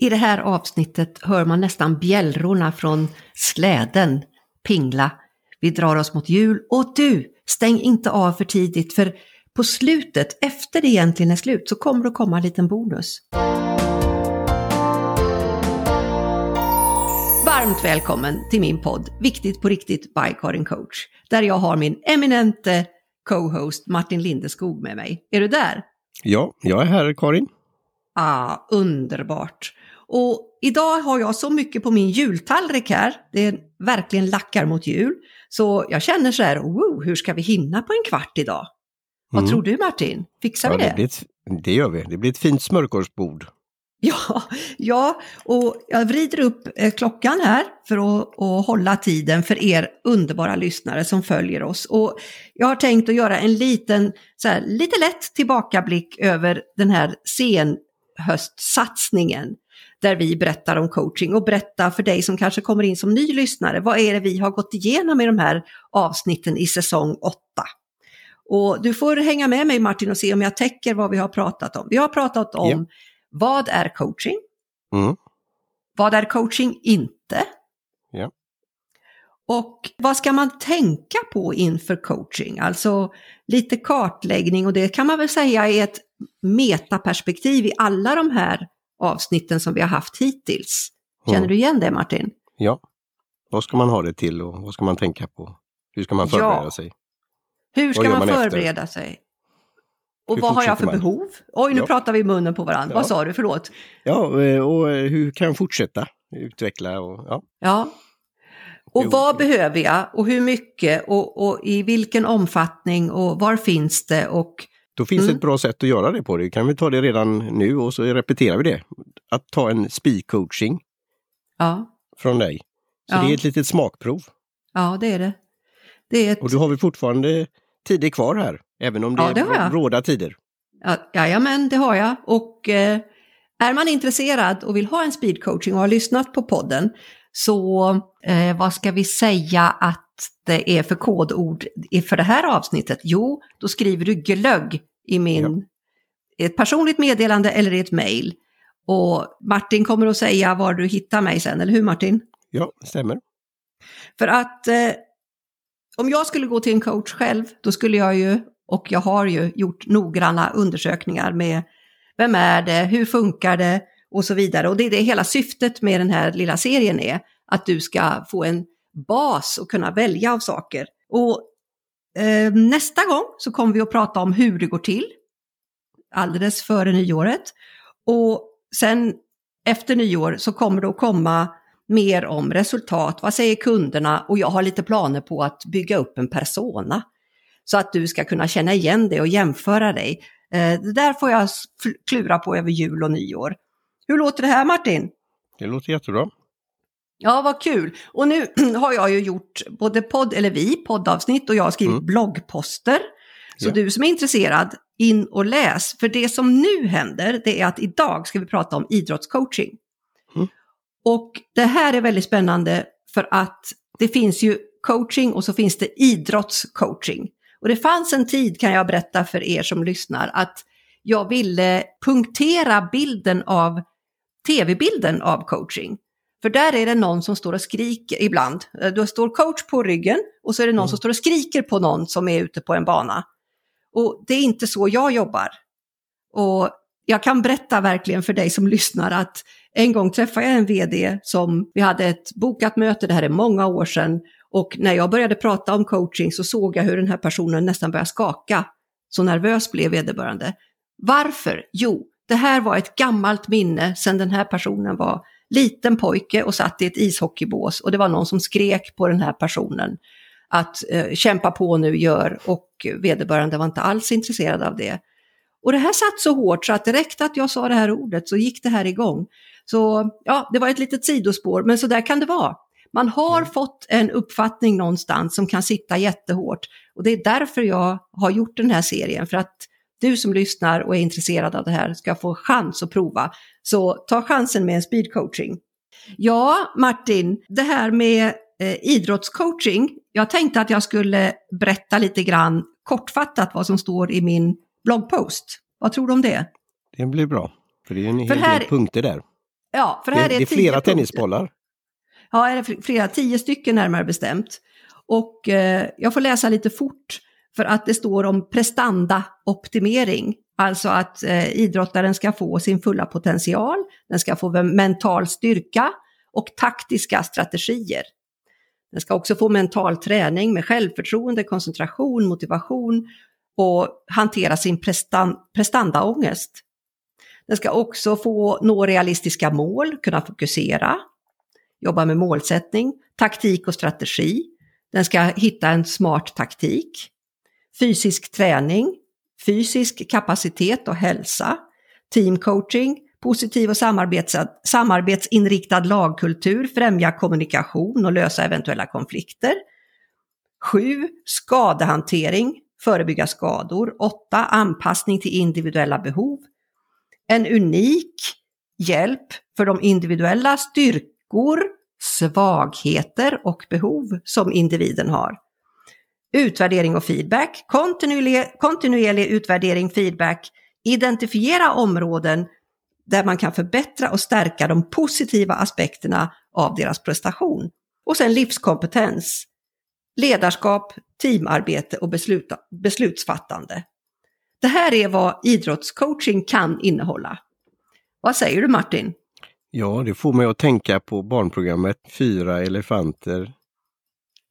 I det här avsnittet hör man nästan bjällrorna från släden pingla. Vi drar oss mot jul och du, stäng inte av för tidigt för på slutet, efter det egentligen är slut, så kommer det komma en liten bonus. Varmt välkommen till min podd Viktigt på riktigt by Karin Coach, där jag har min eminente co-host Martin Lindeskog med mig. Är du där? Ja, jag är här Karin. Ah, underbart. Och idag har jag så mycket på min jultallrik här, det är verkligen lackar mot jul, så jag känner så här, wow, hur ska vi hinna på en kvart idag? Vad mm. tror du Martin? Fixar ja, vi det? Det, ett, det gör vi, det blir ett fint smörgåsbord. Ja, ja, och jag vrider upp eh, klockan här för att, att, hålla tiden för er underbara lyssnare som följer oss. Och jag har tänkt att göra en liten, så här, lite lätt tillbakablick över den här senhöstsatsningen där vi berättar om coaching och berätta för dig som kanske kommer in som ny lyssnare, vad är det vi har gått igenom i de här avsnitten i säsong 8? Och du får hänga med mig Martin och se om jag täcker vad vi har pratat om. Vi har pratat om yeah. vad är coaching? Mm. Vad är coaching inte? Yeah. Och vad ska man tänka på inför coaching? Alltså lite kartläggning och det kan man väl säga är ett metaperspektiv i alla de här avsnitten som vi har haft hittills. Känner mm. du igen det Martin? Ja. Vad ska man ha det till och vad ska man tänka på? Hur ska man förbereda ja. sig? Hur ska man, man, förbereda efter? sig? Och hur vad har jag för man? behov? Oj, nu ja. pratar vi i munnen på varandra. Ja. Vad sa du? Förlåt. Ja, eh, och eh, hur kan jag fortsätta utveckla? Och, ja. ja. Och jo. vad behöver jag och hur mycket och, och, i vilken omfattning och var finns det och då finns mm. ett bra sätt att göra det på. Det kan vi ta det redan nu och så repeterar vi det. Att ta en speed coaching ja. från dig. Så ja. det är ett litet smakprov. Ja, det är det. det är ett... Och du har vi fortfarande tider kvar här, även om det, ja, det är bråda tider. Ja, jajamän, det har jag. Och eh, är man intresserad och vill ha en speed coaching och har lyssnat på podden så eh, vad ska vi säga att det är för kodord för det här avsnittet? Jo, då skriver du glögg i min, ja. ett personligt meddelande eller i ett mejl. Och Martin kommer att säga var du hittar mig sen, eller hur Martin? Ja, stämmer. För att eh, om jag skulle gå till en coach själv, då skulle jag ju, och jag har ju gjort noggranna undersökningar med vem är det, hur funkar det och så vidare. Och det är det hela syftet med den här lilla serien är, att du ska få en bas och kunna välja av saker. Och eh, nästa gång så kommer vi att prata om hur det går till, alldeles före nyåret. Och sen efter nyår så kommer det att komma mer om resultat, vad säger kunderna och jag har lite planer på att bygga upp en persona. Så att du ska kunna känna igen dig och jämföra dig. Eh, det där får jag klura på över jul och nyår. Hur låter det här Martin? Det låter jättebra. Ja, vad kul. Och nu har jag ju gjort både podd, eller vi, poddavsnitt och jag har skrivit mm. bloggposter. Så ja. du som är intresserad, in och läs. För det som nu händer, det är att idag ska vi prata om idrottscoaching. Mm. Och det här är väldigt spännande för att det finns ju coaching och så finns det idrottscoaching. Och det fanns en tid, kan jag berätta för er som lyssnar, att jag ville punktera bilden av tv-bilden av coaching. För där är det någon som står och skriker ibland. Eh, du står coach på ryggen och så är det någon mm. som står och skriker på någon som är ute på en bana. Och det är inte så jag jobbar. Och jag kan berätta verkligen för dig som lyssnar att en gång träffade jag en vd som, vi hade ett bokat möte, det här är många år sedan, och när jag började prata om coaching så såg jag hur den här personen nästan började skaka. Så nervös blev vederbörande. Varför? Jo, det här var ett gammalt minne sedan den här personen var liten pojke och satt i ett ishockeybås och det var någon som skrek på den här personen att eh, kämpa på nu, gör och vederbörande var inte alls intresserad av det. Och det här satt så hårt så att direkt att jag sa det här ordet så gick det här igång. Så ja, det var ett litet sidospår, men så där kan det vara. Man har mm. fått en uppfattning någonstans som kan sitta jättehårt. Och det är därför jag har gjort den här serien, för att du som lyssnar och är intresserad av det här ska få chans att prova. Så ta chansen med en speedcoaching. Ja, Martin, det här med eh, idrottscoaching. Jag tänkte att jag skulle berätta lite grann kortfattat vad som står i min bloggpost. Vad tror du om det? Det blir bra, för det är en hel här... del punkter där. Ja, för här det, är, det är flera punkter. tennisbollar. Ja, det är flera, tio stycken närmare bestämt. Och eh, jag får läsa lite fort för att det står om prestandaoptimering. Alltså att eh, idrottaren ska få sin fulla potential, den ska få mental styrka och taktiska strategier. Den ska också få mental träning med självförtroende, koncentration, motivation och hantera sin prestan prestandaångest. Den ska också få nå realistiska mål, kunna fokusera, jobba med målsättning, taktik och strategi. Den ska hitta en smart taktik. Fysisk träning, fysisk kapacitet och hälsa. Teamcoaching, positiv och samarbetsinriktad lagkultur, främja kommunikation och lösa eventuella konflikter. 7. Skadehantering, förebygga skador. 8. Anpassning till individuella behov. En unik hjälp för de individuella styrkor, svagheter och behov som individen har. Utvärdering och feedback, kontinuerlig, kontinuerlig utvärdering, feedback, identifiera områden där man kan förbättra och stärka de positiva aspekterna av deras prestation. Och sen livskompetens, ledarskap, teamarbete och beslut, beslutsfattande. Det här är vad idrottscoaching kan innehålla. Vad säger du Martin? Ja, det får mig att tänka på barnprogrammet Fyra elefanter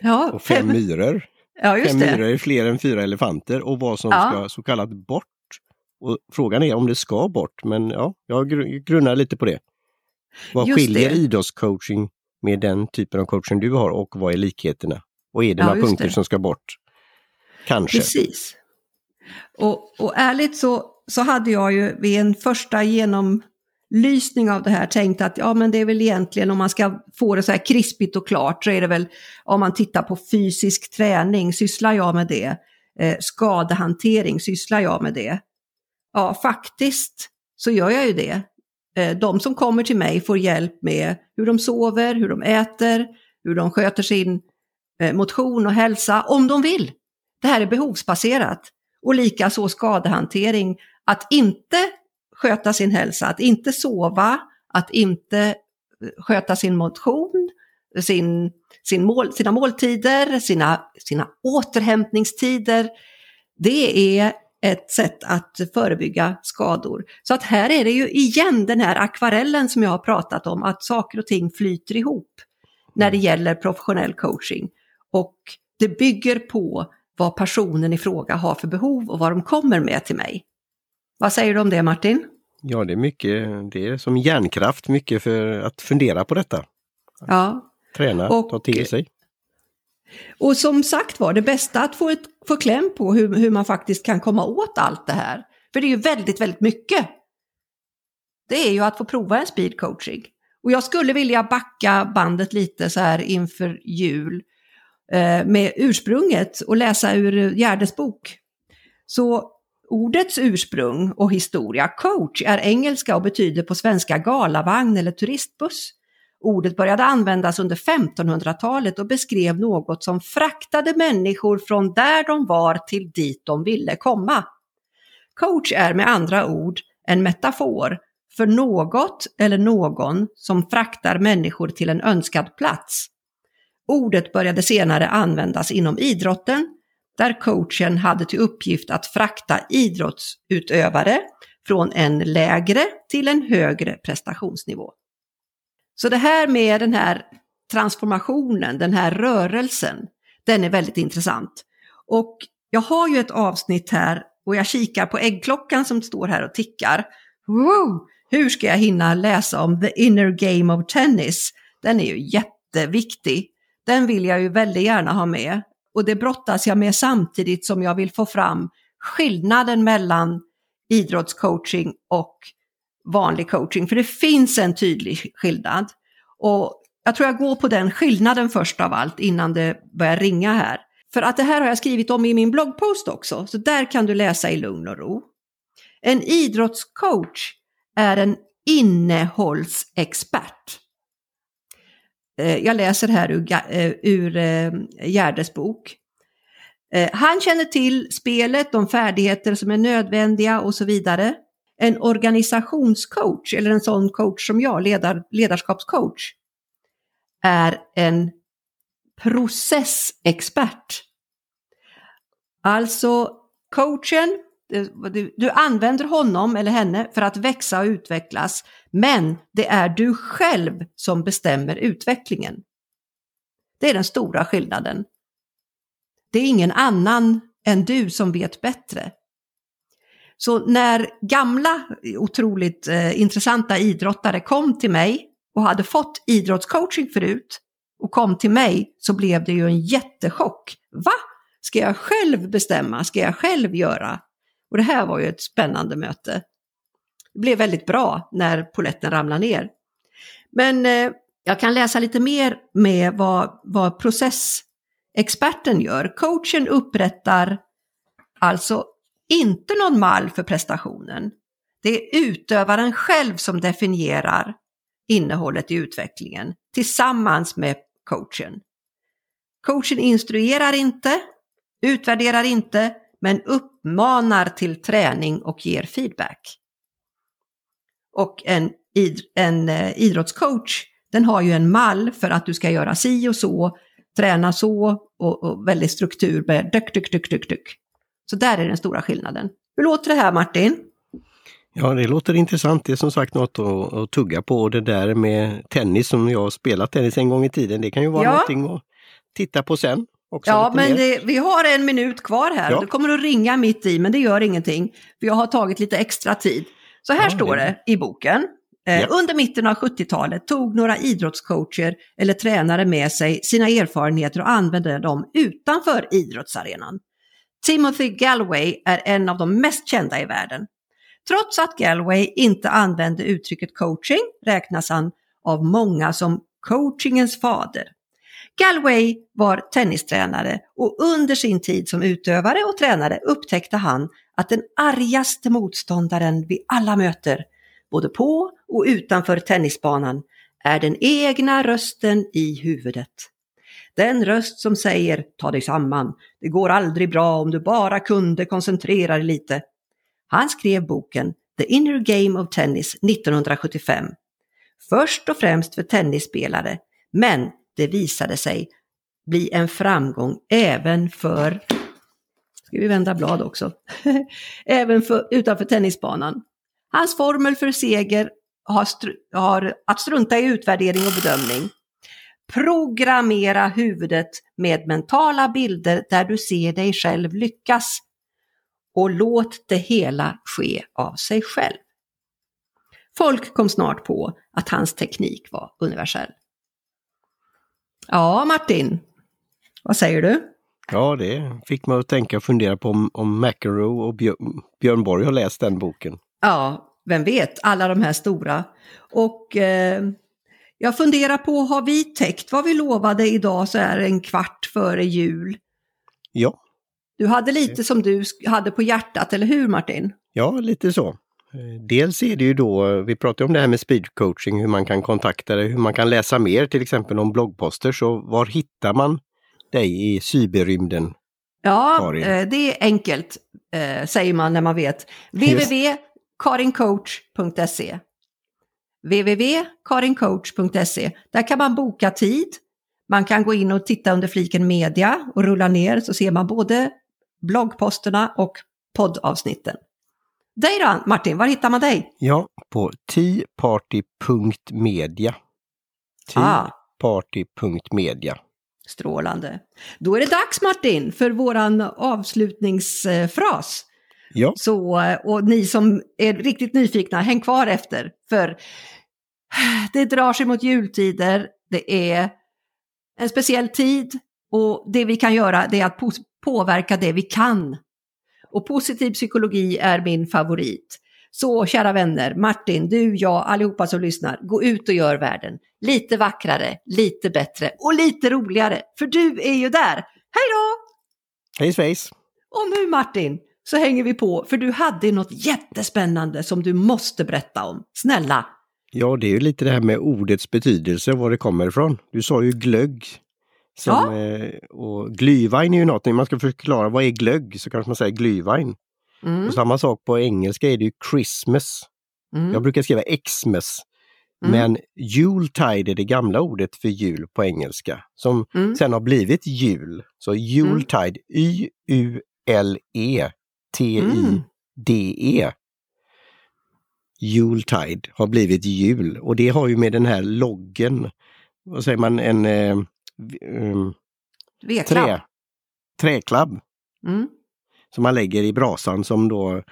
ja, och fem, fem myror. Ja, just fem myror är fler än fyra elefanter och vad som Ja. ska så kallat bort. Och frågan är om det ska bort, men ja, jag gr- grunnar lite på det. Vad Just skiljer det. idrottscoaching med den typen av coaching du har och vad är likheterna? Och är det Ja, några punkter det. som ska bort? Kanske. Precis. Och, och ärligt så, så hade jag ju vid en första genomlysning av det här tänkte att ja men det är väl egentligen om man ska få det så här krispigt och klart så är det väl om man tittar på fysisk träning, sysslar jag med det? Eh, skadehantering, sysslar jag med det? Ja, faktiskt så gör jag ju det. Eh, de som kommer till mig får hjälp med hur de sover, hur de äter, hur de sköter sin eh, motion och hälsa, om de vill. Det här är behovsbaserat. Och likaså skadehantering, att inte sköta sin hälsa, att inte sova, att inte eh, sköta sin motion, sin, sin mål, sina måltider, sina, sina återhämtningstider. Det är ett sätt att förebygga skador. Så att här är det ju igen den här akvarellen som jag har pratat om, att saker och ting flyter ihop när det gäller professionell coaching. Och det bygger på vad personen i fråga har för behov och vad de kommer med till mig. Vad säger du om det Martin? Ja, det är mycket, det är som hjärnkraft, mycket för att fundera på detta. Ja. Träna, Och- ta till sig. Och som sagt var, det bästa att få, ett, få kläm på hur, hur man faktiskt kan komma åt allt det här. För det är ju väldigt, väldigt mycket. Det är ju att få prova en speed coaching. Och jag skulle vilja backa bandet lite så här inför jul eh, med ursprunget och läsa ur Gärdes bok. Så ordets ursprung och historia, coach, är engelska och betyder på svenska galavagn eller turistbuss. Ordet började användas under 1500-talet och beskrev något som fraktade människor från där de var till dit de ville komma. Coach är med andra ord en metafor för något eller någon som fraktar människor till en önskad plats. Ordet började senare användas inom idrotten där coachen hade till uppgift att frakta idrottsutövare från en lägre till en högre prestationsnivå. Så det här med den här transformationen, den här rörelsen, den är väldigt intressant. Och jag har ju ett avsnitt här och jag kikar på äggklockan som står här och tickar. Wow! Hur ska jag hinna läsa om The Inner Game of Tennis? Den är ju jätteviktig. Den vill jag ju väldigt gärna ha med. Och det brottas jag med samtidigt som jag vill få fram skillnaden mellan idrottscoaching och vanlig coaching. För det finns en tydlig skillnad. Och jag tror jag går på den skillnaden först av allt innan det börjar ringa här. För att det här har jag skrivit om i min bloggpost också, så där kan du läsa i lugn och ro. En idrottscoach är en innehållsexpert. Eh, jag läser här ur, eh, ur eh, Gärdes bok. Han känner till spelet, de färdigheter som är nödvändiga och så vidare. En organisationscoach, eller en sån coach som jag, ledar, ledarskapscoach, är en processexpert. Alltså coachen, du, du, använder honom eller henne för att växa och utvecklas, men det är du själv som bestämmer utvecklingen. Det är den stora skillnaden. Det är ingen annan än du som vet bättre. Så när gamla, otroligt eh, intressanta idrottare kom till mig och hade fått idrottscoaching förut och kom till mig så blev det ju en jättechock. Va? Ska jag själv bestämma? Ska jag själv göra? Och det här var ju ett spännande möte. Det blev väldigt bra när poletten ramlade ner. Men eh, jag kan läsa lite mer med vad, vad processexperten gör. Coachen upprättar alltså inte någon mall för prestationen. Det är utövaren själv som definierar innehållet i utvecklingen tillsammans med coachen. Coachen instruerar inte, utvärderar inte, men uppmanar till träning och ger feedback. Och en, en eh, idrottscoach, den har ju en mall för att du ska göra si och så, träna så och, och väldigt struktur med duk, duk, duk, duk, duk. Så där är den stora skillnaden. Hur låter det här Martin? Ja, det låter intressant. Det är som sagt något att, att tugga på. Och det där med tennis som jag har spelat tennis en gång i tiden, det kan ju vara ja. någonting att titta på sen. ja, men det, vi har en minut kvar här. Ja. Du kommer att ringa mitt i, men det gör ingenting. För jag har tagit lite extra tid. Så här ja, står det i boken. Eh, ja. Under mitten av 70-talet tog några idrottscoacher eller tränare med sig sina erfarenheter och använde dem utanför idrottsarenan. Timothy Galway är en av de mest kända i världen. Trots att Galway inte använde uttrycket coaching räknas han av många som coachingens fader. Galway var tennistränare och under sin tid som utövare och tränare upptäckte han att den argaste motståndaren vi alla möter, både på och utanför tennisbanan, är den egna rösten i huvudet. Den röst som säger ta dig samman, det går aldrig bra om du bara kunde koncentrera dig lite. Han skrev boken The Inner Game of Tennis 1975. Först och främst för tennisspelare, men det visade sig bli en framgång även för, ska vi vända blad också, även för, utanför tennisbanan. Hans formel för seger har, har att strunta i utvärdering och bedömning. Programmera huvudet med mentala bilder där du ser dig själv lyckas. Och låt det hela ske av sig själv. Folk kom snart på att hans teknik var universell. Ja, Martin, vad säger du? Ja, det fick mig att tänka och fundera på om, om McEnroe och Björn Borg har läst den boken. Ja, vem vet, alla de här stora. Och eh, jag funderar på, har vi täckt vad vi lovade idag så är en kvart före jul? Ja. Du hade lite som du hade på hjärtat, eller hur Martin? Ja, lite så. Eh, dels är det ju då, vi pratade om det här med speedcoaching, hur man kan kontakta dig, hur man kan läsa mer till exempel om bloggposter. Så var hittar man dig i cyberrymden? Ja, Karin? Eh, det är enkelt, eh, säger man när man vet. www.karincoach.se www.karincoach.se. Där kan man boka tid. Man kan gå in och titta under fliken media och rulla ner så ser man både bloggposterna och poddavsnitten. Dig då Martin, var hittar man dig? Ja, på. Teaparty.media. Ah. Strålande. Då är det dags Martin för våran avslutningsfras. Ja. Så, och ni som är riktigt nyfikna, häng kvar efter. För det drar sig mot jultider, det är en speciell tid och det vi kan göra det är att påverka det vi kan. Och positiv psykologi är min favorit. Så kära vänner, Martin, du, jag, allihopa som lyssnar, gå ut och gör världen lite vackrare, lite bättre och lite roligare. För du är ju där. Hej då! Hej svejs! Och nu Martin, så hänger vi på, för du hade något jättespännande som du måste berätta om. Snälla! Ja, det är ju lite det här med ordets betydelse, var det kommer ifrån. Du sa ju glögg. Som, ja. Eh, och glühwein är ju något, när man ska förklara vad är glögg så kanske man säger glühwein. Mm. Och samma sak på engelska är det ju Christmas. Mm. Jag brukar skriva Xmas. Mm. Men Yuletide är det gamla ordet för jul på engelska som mm. sen har blivit jul. Så Yuletide, Y-U-L-E-T-I-D-E. Yuletide har blivit jul och det har ju med den här loggen, vad säger man, en um, trä, träklabb. Mm. Som man lägger i brasan som då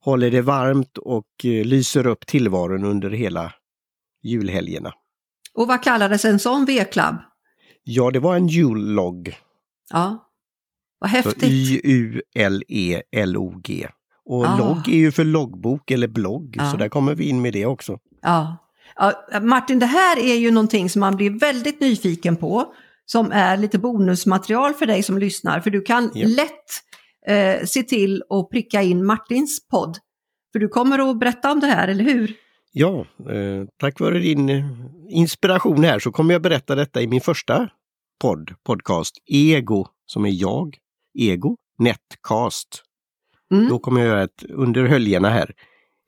håller det varmt och eh, lyser upp tillvaron under hela julhelgerna. Och vad kallades en sån vedklabb? Ja, det var en jullogg. Ja, vad häftigt. Y-U-L-E-L-O-G. Och ah. logg är ju för loggbok eller blogg, ah. så där kommer vi in med det också. Ja. ja. Martin, det här är ju någonting som man blir väldigt nyfiken på, som är lite bonusmaterial för dig som lyssnar, för du kan ja. lätt eh, se till att pricka in Martins podd. För du kommer att berätta om det här, eller hur? Ja, eh, tack vare din eh, inspiration här så kommer jag berätta detta i min första podd, podcast Ego, som är jag, Ego, Netcast. Mm. Då kommer jag göra ett, under helgerna här,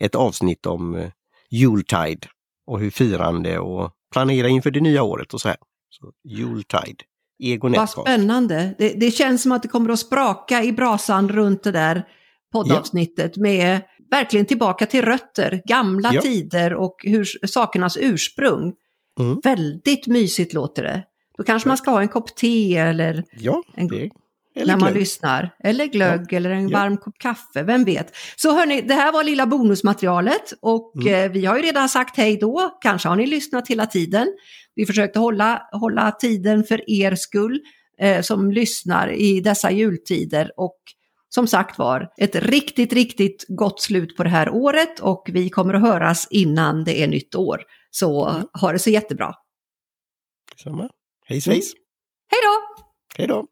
ett avsnitt om eh, Yuletide och hur firande och planera inför det nya året och så här. Så Yuletide, Ego Netcast. Vad spännande! Det, det känns som att det kommer att spraka i brasan runt det där poddavsnittet ja. med verkligen tillbaka till rötter, gamla ja. tider och hur, sakernas ursprung. Mm. Väldigt mysigt låter det. Då kanske man ska ha en kopp te eller, ja, en, eller när glögg. man lyssnar. Eller glögg ja. eller en varm kopp kaffe, vem vet. Så hörni, det här var lilla bonusmaterialet och mm. eh, vi har ju redan sagt hej då. Kanske har ni lyssnat hela tiden. Vi försökte hålla, hålla tiden för er skull eh, som lyssnar i dessa jultider och som sagt var, ett riktigt, riktigt gott slut på det här året och vi kommer att höras innan det är nytt år. Så mm. ha det så jättebra. Samma. Hej svejs! Mm. Hej då! Hej då!